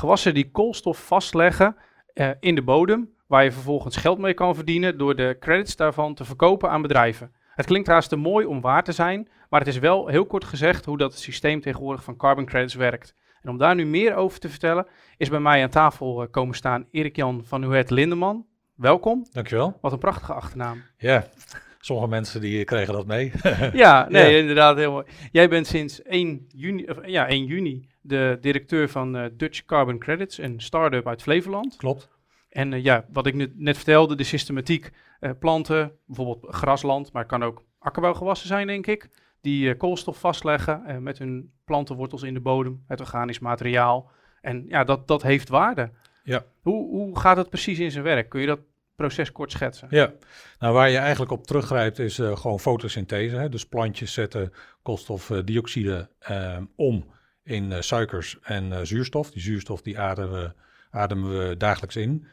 gewassen die koolstof vastleggen eh, in de bodem, waar je vervolgens geld mee kan verdienen door de credits daarvan te verkopen aan bedrijven. Het klinkt haast te mooi om waar te zijn, maar het is wel heel kort gezegd hoe dat het systeem tegenwoordig van carbon credits werkt. En om daar nu meer over te vertellen, is bij mij aan tafel eh, komen staan Erik-Jan van Huet Lindeman. Welkom. Dankjewel. Wat een prachtige achternaam. Ja, sommige mensen die kregen dat mee. ja, nee, inderdaad, heel mooi. Jij bent sinds 1 juni, of, ja, 1 juni de directeur van uh, Dutch Carbon Credits, een start-up uit Flevoland. Klopt. En uh, ja, wat ik nu, net vertelde, de systematiek uh, planten, bijvoorbeeld grasland, maar het kan ook akkerbouwgewassen zijn, denk ik, die koolstof vastleggen met hun plantenwortels in de bodem, het organisch materiaal. En ja, dat, dat heeft waarde. Ja. Hoe, hoe gaat het precies in zijn werk? Kun je dat proces kort schetsen? Ja, nou waar je eigenlijk op teruggrijpt is uh, gewoon fotosynthese. Hè? Dus plantjes zetten koolstofdioxide uh, om in uh, suikers en zuurstof. Die zuurstof die ademen we, dagelijks in.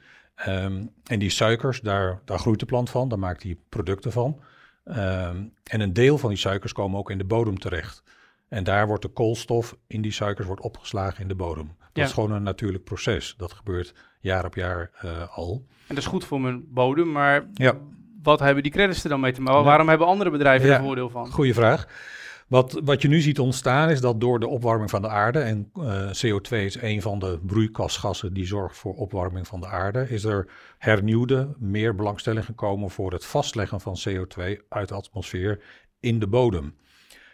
Um, en die suikers, daar, daar groeit de plant van, daar maakt hij producten van. Um, en een deel van die suikers komen ook in de bodem terecht. En daar wordt de koolstof in die suikers wordt opgeslagen in de bodem. Dat Ja. is gewoon een natuurlijk proces. Dat gebeurt jaar op jaar uh, al. En dat is goed voor mijn bodem, maar Ja. wat hebben die credits er dan mee te maken? Waarom hebben andere bedrijven Ja. er voordeel van? Goeie vraag. Wat, wat je nu ziet ontstaan is dat door de opwarming van de aarde, en eh, CO2 is een van de broeikasgassen die zorgt voor opwarming van de aarde, is er hernieuwde, meer belangstelling gekomen voor het vastleggen van CO2 uit de atmosfeer in de bodem.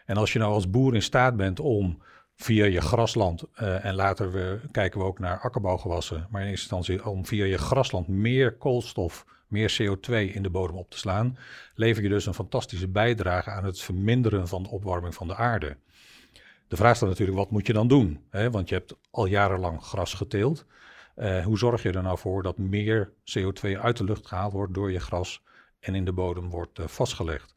En als je nou als boer in staat bent om via je grasland, uh, en later we, kijken we ook naar akkerbouwgewassen, maar in eerste instantie om via je grasland meer koolstof, meer CO2 in de bodem op te slaan, lever je dus een fantastische bijdrage aan het verminderen van de opwarming van de aarde. De vraag dan natuurlijk, wat moet je dan doen? Hè? Want je hebt al jarenlang gras geteeld. Uh, hoe zorg je er nou voor dat meer CO2 uit de lucht gehaald wordt door je gras en in de bodem wordt uh, vastgelegd?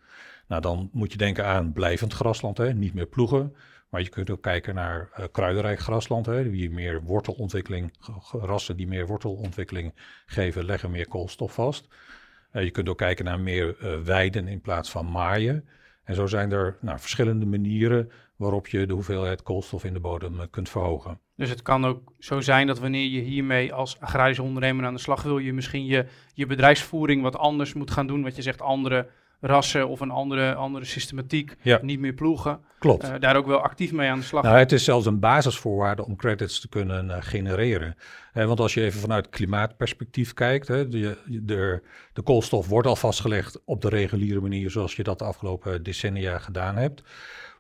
Nou, dan moet je denken aan blijvend grasland, hè? niet meer ploegen. Maar je kunt ook kijken naar uh, kruidenrijk grasland, hè? die meer wortelontwikkeling, rassen die meer wortelontwikkeling geven, leggen meer koolstof vast. Uh, je kunt ook kijken naar meer uh, weiden in plaats van maaien. En zo zijn er nou, verschillende manieren waarop je de hoeveelheid koolstof in de bodem eh, kunt verhogen. Dus het kan ook zo zijn dat wanneer je hiermee als agrarische ondernemer aan de slag wil, je misschien je, je bedrijfsvoering wat anders moet gaan doen. Wat je zegt, andere rassen of een andere, andere systematiek, ja. niet meer ploegen. Klopt. Uh, daar ook wel actief mee aan de slag. Nou, het is zelfs een basisvoorwaarde om credits te kunnen uh, genereren. Uh, want als je even vanuit klimaatperspectief kijkt, hè, de, de, de koolstof wordt al vastgelegd op de reguliere manier zoals je dat de afgelopen decennia gedaan hebt.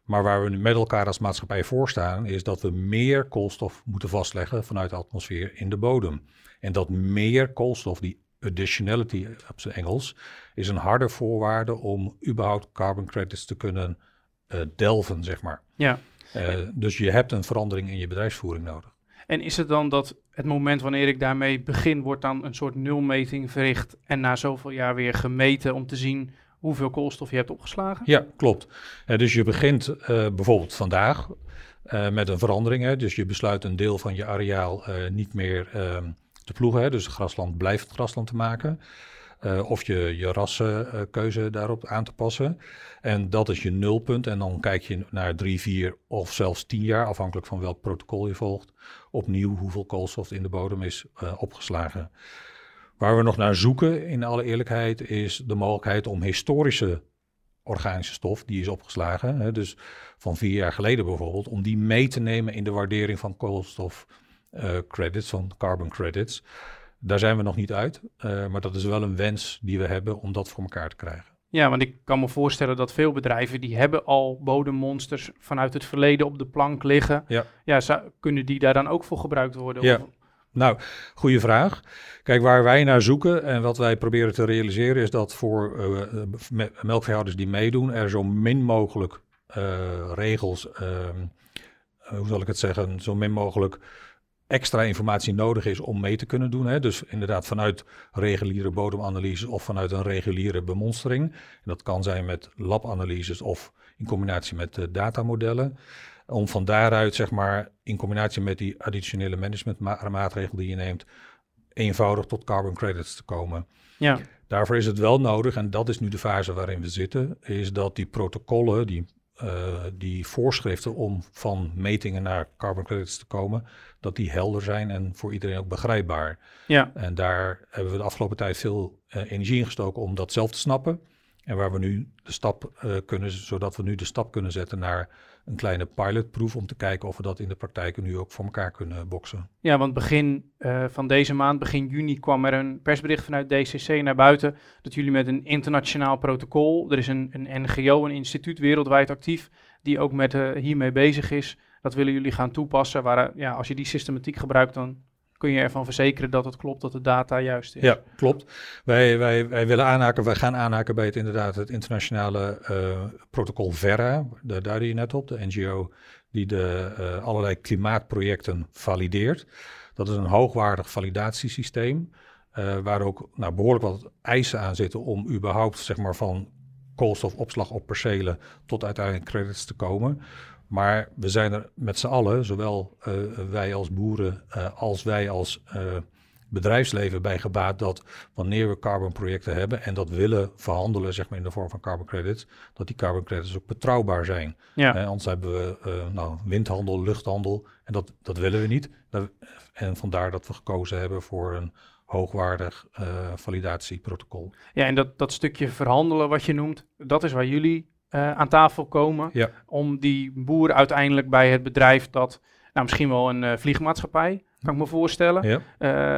Maar waar we nu met elkaar als maatschappij voor staan, is dat we meer koolstof moeten vastleggen vanuit de atmosfeer in de bodem. En dat meer koolstof, die additionality op zijn Engels, is een harde voorwaarde om überhaupt carbon credits te kunnen uh, delven, zeg maar. Ja. Uh, dus je hebt een verandering in je bedrijfsvoering nodig. En is het dan dat het moment wanneer ik daarmee begin, wordt dan een soort nulmeting verricht en na zoveel jaar weer gemeten om te zien hoeveel koolstof je hebt opgeslagen? Ja, klopt. Uh, dus je begint uh, bijvoorbeeld vandaag met een verandering. Hè? Dus je besluit een deel van je areaal niet meer ehm, te ploegen. Hè? Dus grasland blijft grasland te maken. Uh, of je, je rassenkeuze daarop aan te passen. En dat is je nulpunt. En dan kijk je naar drie, vier of zelfs tien jaar, afhankelijk van welk protocol je volgt, opnieuw hoeveel koolstof in de bodem is uh, opgeslagen. Waar we nog naar zoeken, in alle eerlijkheid, is de mogelijkheid om historische organische stof, die is opgeslagen, hè, dus van vier jaar geleden bijvoorbeeld, om die mee te nemen in de waardering van koolstof credits, van carbon credits. Daar zijn we nog niet uit, uh, maar dat is wel een wens die we hebben om dat voor elkaar te krijgen. Ja, want ik kan me voorstellen dat veel bedrijven die hebben al bodemmonsters vanuit het verleden op de plank liggen. Ja. Ja, zou, kunnen die daar dan ook voor gebruikt worden? Ja. Of? Nou, goede vraag. Kijk, waar wij naar zoeken en wat wij proberen te realiseren is dat voor uh, me melkveehouders die meedoen er zo min mogelijk uh, regels, hoe zal ik het zeggen, zo min mogelijk extra informatie nodig is om mee te kunnen doen. Hè? Dus inderdaad vanuit reguliere bodemanalyse of vanuit een reguliere bemonstering. En dat kan zijn met labanalyses of in combinatie met uh, datamodellen. Om van daaruit, zeg maar, in combinatie met die additionele managementmaatregel die je neemt, eenvoudig tot carbon credits te komen. Ja. Daarvoor is het wel nodig, en dat is nu de fase waarin we zitten, is dat die protocollen, die die voorschriften om van metingen naar carbon credits te komen, dat die helder zijn en voor iedereen ook begrijpbaar. Ja. En daar hebben we de afgelopen tijd veel energie in gestoken om dat zelf te snappen. En waar we nu de stap kunnen, zodat we nu de stap kunnen zetten naar een kleine pilotproef om te kijken of we dat in de praktijk nu ook voor elkaar kunnen boksen. Ja, want begin uh, van deze maand, begin juni, kwam er een persbericht vanuit DCC naar buiten dat jullie met een internationaal protocol, er is een, een NGO, een instituut wereldwijd actief, die ook met, uh, hiermee bezig is. Dat willen jullie gaan toepassen. Waar, uh, ja, als je die systematiek gebruikt, dan kun je ervan verzekeren dat het klopt, dat de data juist is. Ja, klopt. Wij, wij, wij willen aanhaken, wij gaan aanhaken bij het inderdaad het internationale uh, protocol Verra. Daar duidde je net op, de NGO die de uh, allerlei klimaatprojecten valideert. Dat is een hoogwaardig validatiesysteem, uh, waar ook nou, behoorlijk wat eisen aan zitten om überhaupt zeg maar, van koolstofopslag op percelen tot uiteindelijk credits te komen. Maar we zijn er met z'n allen, zowel uh, wij als boeren uh, als wij als uh, bedrijfsleven bij gebaat dat wanneer we carbonprojecten hebben en dat willen verhandelen, zeg maar in de vorm van carbon credits, dat die carbon credits ook betrouwbaar zijn. Ja. anders hebben we nou, windhandel, luchthandel en dat, dat willen we niet. En vandaar dat we gekozen hebben voor een hoogwaardig validatieprotocol. Ja, en dat, dat stukje verhandelen wat je noemt, dat is waar jullie uh, aan tafel komen. Ja. Om die boer uiteindelijk bij het bedrijf dat, nou misschien wel een uh, vliegmaatschappij, kan ik me voorstellen. Ja.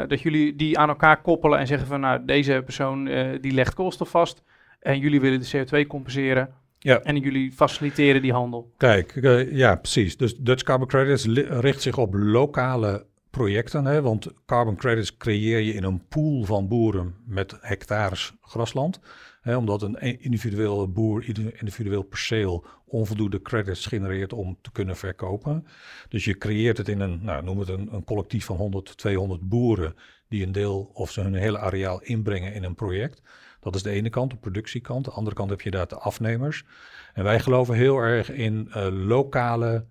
Uh, dat jullie die aan elkaar koppelen en zeggen van nou deze persoon die legt kosten vast. En jullie willen de CO2 compenseren. Ja. En jullie faciliteren die handel. Kijk, ja precies. Dus Dutch Carbon Credits richt zich op lokale projecten. Hè? Want carbon credits creëer je in een pool van boeren met hectares grasland. Hè? Omdat een individuele boer, individueel perceel onvoldoende credits genereert om te kunnen verkopen. Dus je creëert het in een, nou, noem het een, collectief van 100, 200 boeren die een deel of ze hun hele areaal inbrengen in een project. Dat is de ene kant, de productiekant. De andere kant heb je daar de afnemers. En wij geloven heel erg in uh, lokale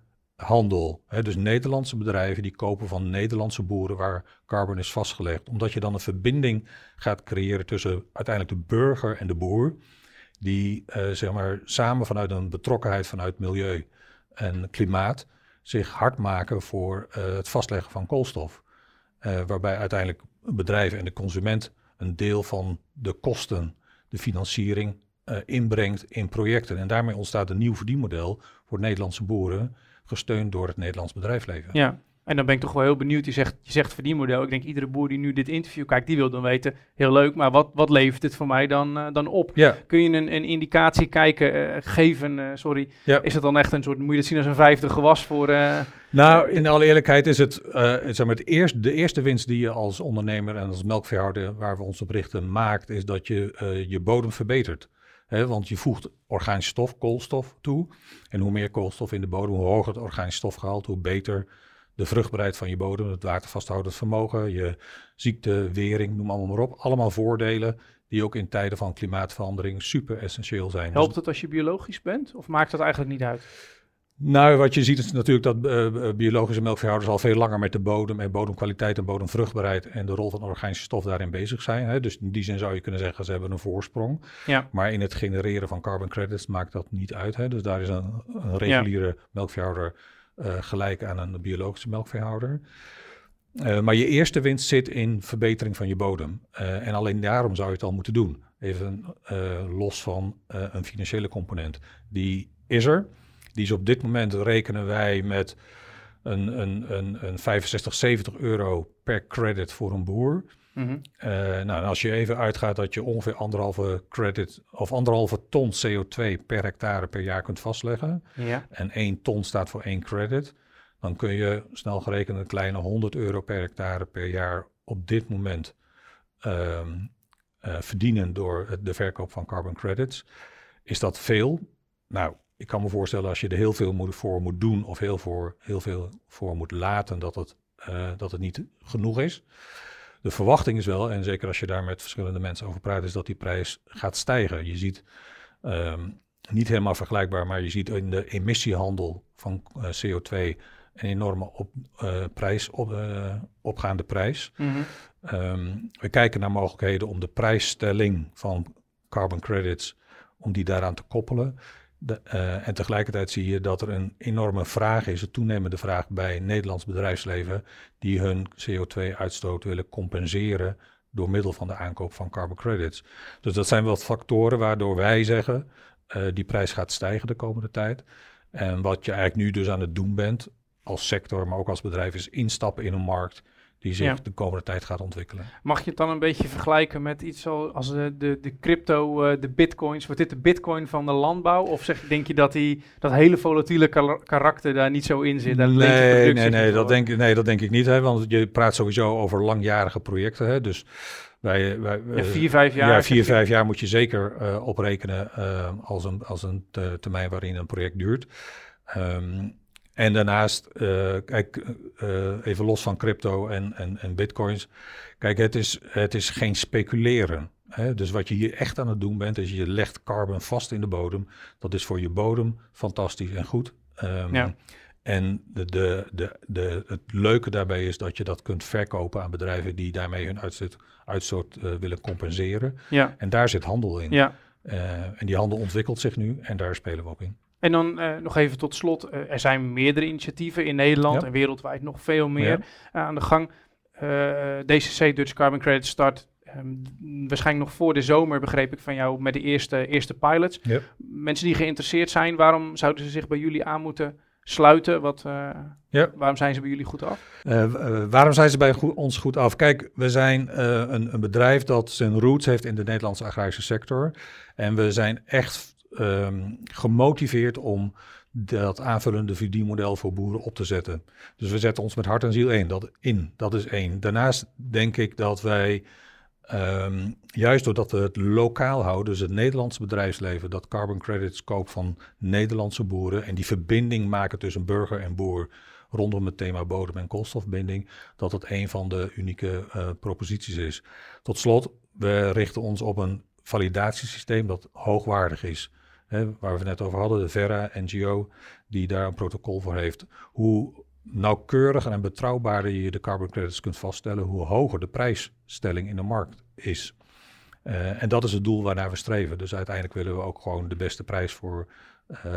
handel. Hè, dus Nederlandse bedrijven die kopen van Nederlandse boeren waar carbon is vastgelegd. Omdat je dan een verbinding gaat creëren tussen uiteindelijk de burger en de boer. Die uh, zeg maar samen vanuit een betrokkenheid vanuit milieu en klimaat zich hard maken voor uh, het vastleggen van koolstof. Uh, waarbij uiteindelijk bedrijven en de consument een deel van de kosten, de financiering inbrengt in projecten. En daarmee ontstaat een nieuw verdienmodel voor Nederlandse boeren gesteund door het Nederlands bedrijfsleven. Ja, en dan ben ik toch wel heel benieuwd. Je zegt, je zegt verdienmodel. Ik denk iedere boer die nu dit interview kijkt, die wil dan weten, heel leuk, maar wat, wat levert het voor mij dan, uh, dan op? Ja. Kun je een, een indicatie kijken, uh, geven, uh, sorry, ja. is het dan echt een soort, moet je dat zien als een vijfde gewas voor... nou, in alle eerlijkheid is het, zeg maar, het eerst, de eerste winst die je als ondernemer en als melkveehouder, waar we ons op richten, maakt, is dat je je bodem verbetert. Want je voegt organisch stof, koolstof toe. En hoe meer koolstof in de bodem, hoe hoger het organisch stofgehalte, hoe beter de vruchtbaarheid van je bodem, het watervasthoudend vermogen, je ziekte, wering, noem allemaal maar op. Allemaal voordelen die ook in tijden van klimaatverandering super essentieel zijn. Helpt het als je biologisch bent of maakt dat eigenlijk niet uit? Nou, wat je ziet is natuurlijk dat uh, biologische melkveehouders al veel langer met de bodem en bodemkwaliteit en bodemvruchtbaarheid en de rol van organische stof daarin bezig zijn. Hè. Dus in die zin zou je kunnen zeggen, ze hebben een voorsprong. Ja. Maar in het genereren van carbon credits maakt dat niet uit. Hè. Dus daar is een, een reguliere ja. melkveehouder uh, gelijk aan een biologische melkveehouder. Uh, maar je eerste winst zit in verbetering van je bodem. En alleen daarom zou je het al moeten doen. Even los van een financiële component. Die is er. Die is op dit moment rekenen wij met een, een, een, een 65, 70 euro per credit voor een boer. Mm -hmm. uh, nou, als je even uitgaat dat je ongeveer anderhalve credit of anderhalve ton CO2 per hectare per jaar kunt vastleggen. Ja. En één ton staat voor één credit. Dan kun je snel gerekend een kleine 100 euro per hectare per jaar op dit moment um, uh, verdienen door de verkoop van carbon credits. Is dat veel? Nou, ik kan me voorstellen als je er heel veel moet, voor moet doen of heel, voor, heel veel voor moet laten, dat het, uh, dat het niet genoeg is. De verwachting is wel, en zeker als je daar met verschillende mensen over praat, is dat die prijs gaat stijgen. Je ziet um, niet helemaal vergelijkbaar, maar je ziet in de emissiehandel van uh, CO2 een enorme op, uh, prijs, op, opgaande prijs. Mm -hmm. um, we kijken naar mogelijkheden om de prijsstelling van carbon credits, om die daaraan te koppelen. De, en tegelijkertijd zie je dat er een enorme vraag is, een toenemende vraag bij Nederlands bedrijfsleven, die hun CO2-uitstoot willen compenseren door middel van de aankoop van carbon credits. Dus dat zijn wel factoren waardoor wij zeggen, uh, die prijs gaat stijgen de komende tijd. En wat je eigenlijk nu dus aan het doen bent, als sector, maar ook als bedrijf, is instappen in een markt die zich de komende tijd gaat ontwikkelen. Mag je het dan een beetje vergelijken met iets zoals de, de, de crypto, uh, de bitcoins? Wordt dit de bitcoin van de landbouw? Of zeg, denk je dat die, dat hele volatiele karakter daar niet zo in zit? nee, nee, nee, dat denk, nee, dat denk ik niet. Hè, want je praat sowieso over langjarige projecten. Hè, dus wij, wij, ja, vier, vijf jaar. Ja, vier, vijf jaar moet je zeker uh, oprekenen uh, als een, als een termijn waarin een project duurt. Um, en daarnaast, uh, kijk, uh, even los van crypto en, en, en bitcoins. Kijk, het is, het is geen speculeren. Hè? Dus wat je hier echt aan het doen bent, is je legt carbon vast in de bodem. Dat is voor je bodem fantastisch en goed. Um, ja. En de, de, de, de, het leuke daarbij is dat je dat kunt verkopen aan bedrijven die daarmee hun uitstoot, uitstoot uh, willen compenseren. Ja. En daar zit handel in. Ja. en die handel ontwikkelt zich nu en daar spelen we op in. En dan uh, nog even tot slot, uh, er zijn meerdere initiatieven in Nederland en wereldwijd nog veel meer ja. aan de gang. DCC, Dutch Carbon Credit, start um, waarschijnlijk nog voor de zomer, begreep ik van jou, met de eerste, eerste pilots. Ja. Mensen die geïnteresseerd zijn, waarom zouden ze zich bij jullie aan moeten sluiten? Wat, ja. Waarom zijn ze bij jullie goed af? waarom zijn ze bij ons goed af? Kijk, we zijn een, een bedrijf dat zijn roots heeft in de Nederlandse agrarische sector. En we zijn echt um, gemotiveerd om dat aanvullende verdienmodel voor boeren op te zetten. Dus we zetten ons met hart en ziel één, dat in. Dat is één. Daarnaast denk ik dat wij, um, juist doordat we het lokaal houden, dus het Nederlandse bedrijfsleven, dat carbon credits koopt van Nederlandse boeren en die verbinding maken tussen burger en boer rondom het thema bodem- en koolstofbinding, dat het een van de unieke uh, proposities is. Tot slot, we richten ons op een validatiesysteem dat hoogwaardig is hè, waar we het net over hadden, de Verra NGO, die daar een protocol voor heeft. Hoe nauwkeuriger en betrouwbaarder je de carbon credits kunt vaststellen, hoe hoger de prijsstelling in de markt is. Uh, en dat is het doel waarnaar we streven. Dus uiteindelijk willen we ook gewoon de beste prijs voor, uh,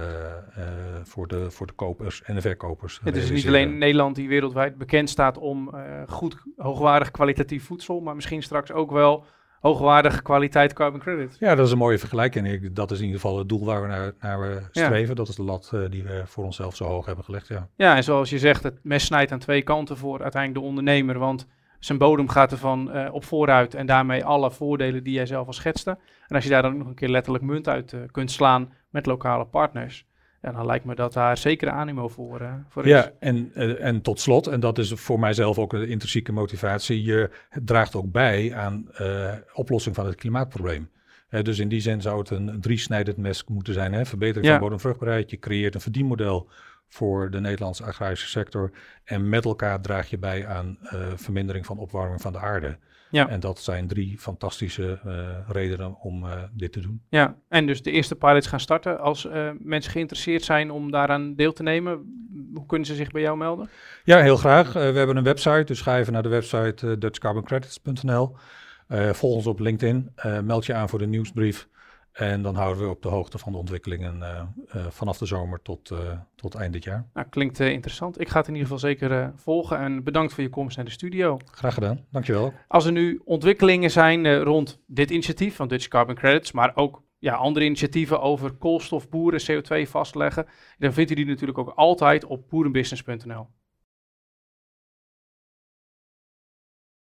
uh, voor, de, voor de kopers en de verkopers. Het is niet alleen Nederland die wereldwijd bekend staat om goed, hoogwaardig kwalitatief voedsel, maar misschien straks ook wel hoogwaardige kwaliteit carbon credit. Ja, dat is een mooie vergelijking. Dat is in ieder geval het doel waar we naar, naar streven. Dat is de lat uh, die we voor onszelf zo hoog hebben gelegd. Ja. ja, en zoals je zegt, het mes snijdt aan twee kanten voor uiteindelijk de ondernemer. Want zijn bodem gaat ervan uh, op vooruit en daarmee alle voordelen die jij zelf al schetste. En als je daar dan nog een keer letterlijk munt uit uh, kunt slaan met lokale partners, ja, dan lijkt me dat daar zeker animo voor, uh, voor is. Ja, en, uh, en tot slot, en dat is voor mijzelf ook een intrinsieke motivatie, je draagt ook bij aan uh, oplossing van het klimaatprobleem. dus in die zin zou het een driesnijdend mes moeten zijn. Hè? Verbetering ja. van bodemvruchtbaarheid, je creëert een verdienmodel voor de Nederlandse agrarische sector. En met elkaar draag je bij aan vermindering van opwarming van de aarde. Ja. En dat zijn drie fantastische uh, redenen om uh, dit te doen. Ja, en dus de eerste pilots gaan starten. Als uh, mensen geïnteresseerd zijn om daaraan deel te nemen, hoe kunnen ze zich bij jou melden? Ja, heel graag. we hebben een website, dus ga even naar de website dutchcarboncredits.nl. volg ons op LinkedIn, meld je aan voor de nieuwsbrief. En dan houden we op de hoogte van de ontwikkelingen uh, uh, vanaf de zomer tot, uh, tot eind dit jaar. Nou, klinkt interessant. Ik ga het in ieder geval zeker volgen. En bedankt voor je komst naar de studio. Graag gedaan, dankjewel. Als er nu ontwikkelingen zijn rond dit initiatief van Dutch Carbon Credits, maar ook ja, andere initiatieven over koolstofboeren, CO2 vastleggen, dan vindt u die natuurlijk ook altijd op boerenbusiness.nl.